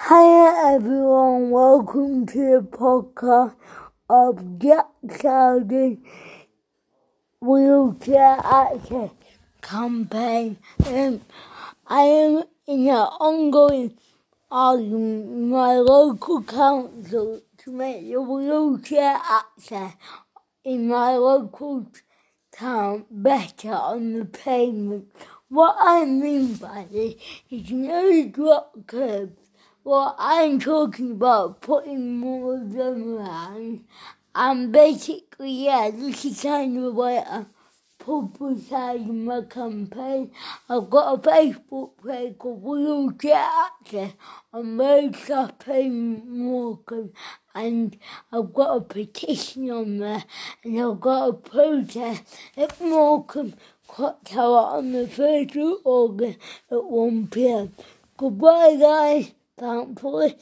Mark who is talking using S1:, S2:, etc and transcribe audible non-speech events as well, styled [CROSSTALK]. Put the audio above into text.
S1: Hi everyone, welcome to the podcast of Jack Sheldon Wheelchair Access Campaign. Um, I am in an ongoing argument with my local council to make the wheelchair access in my local town better on the pavement. What I mean by this is the drop curbs. Well, I'm talking about putting more of them around. And basically, yeah, this is kind of way I'm publicising my campaign. I've got a Facebook page called Wheelchair Access on Roadside Pavement Morecambe. And I've got a petition on there. And I've got a protest at Morecambe Clock Tower on the 1st of August at 1pm. Goodbye, guys. 当 [LAUGHS] 铺里。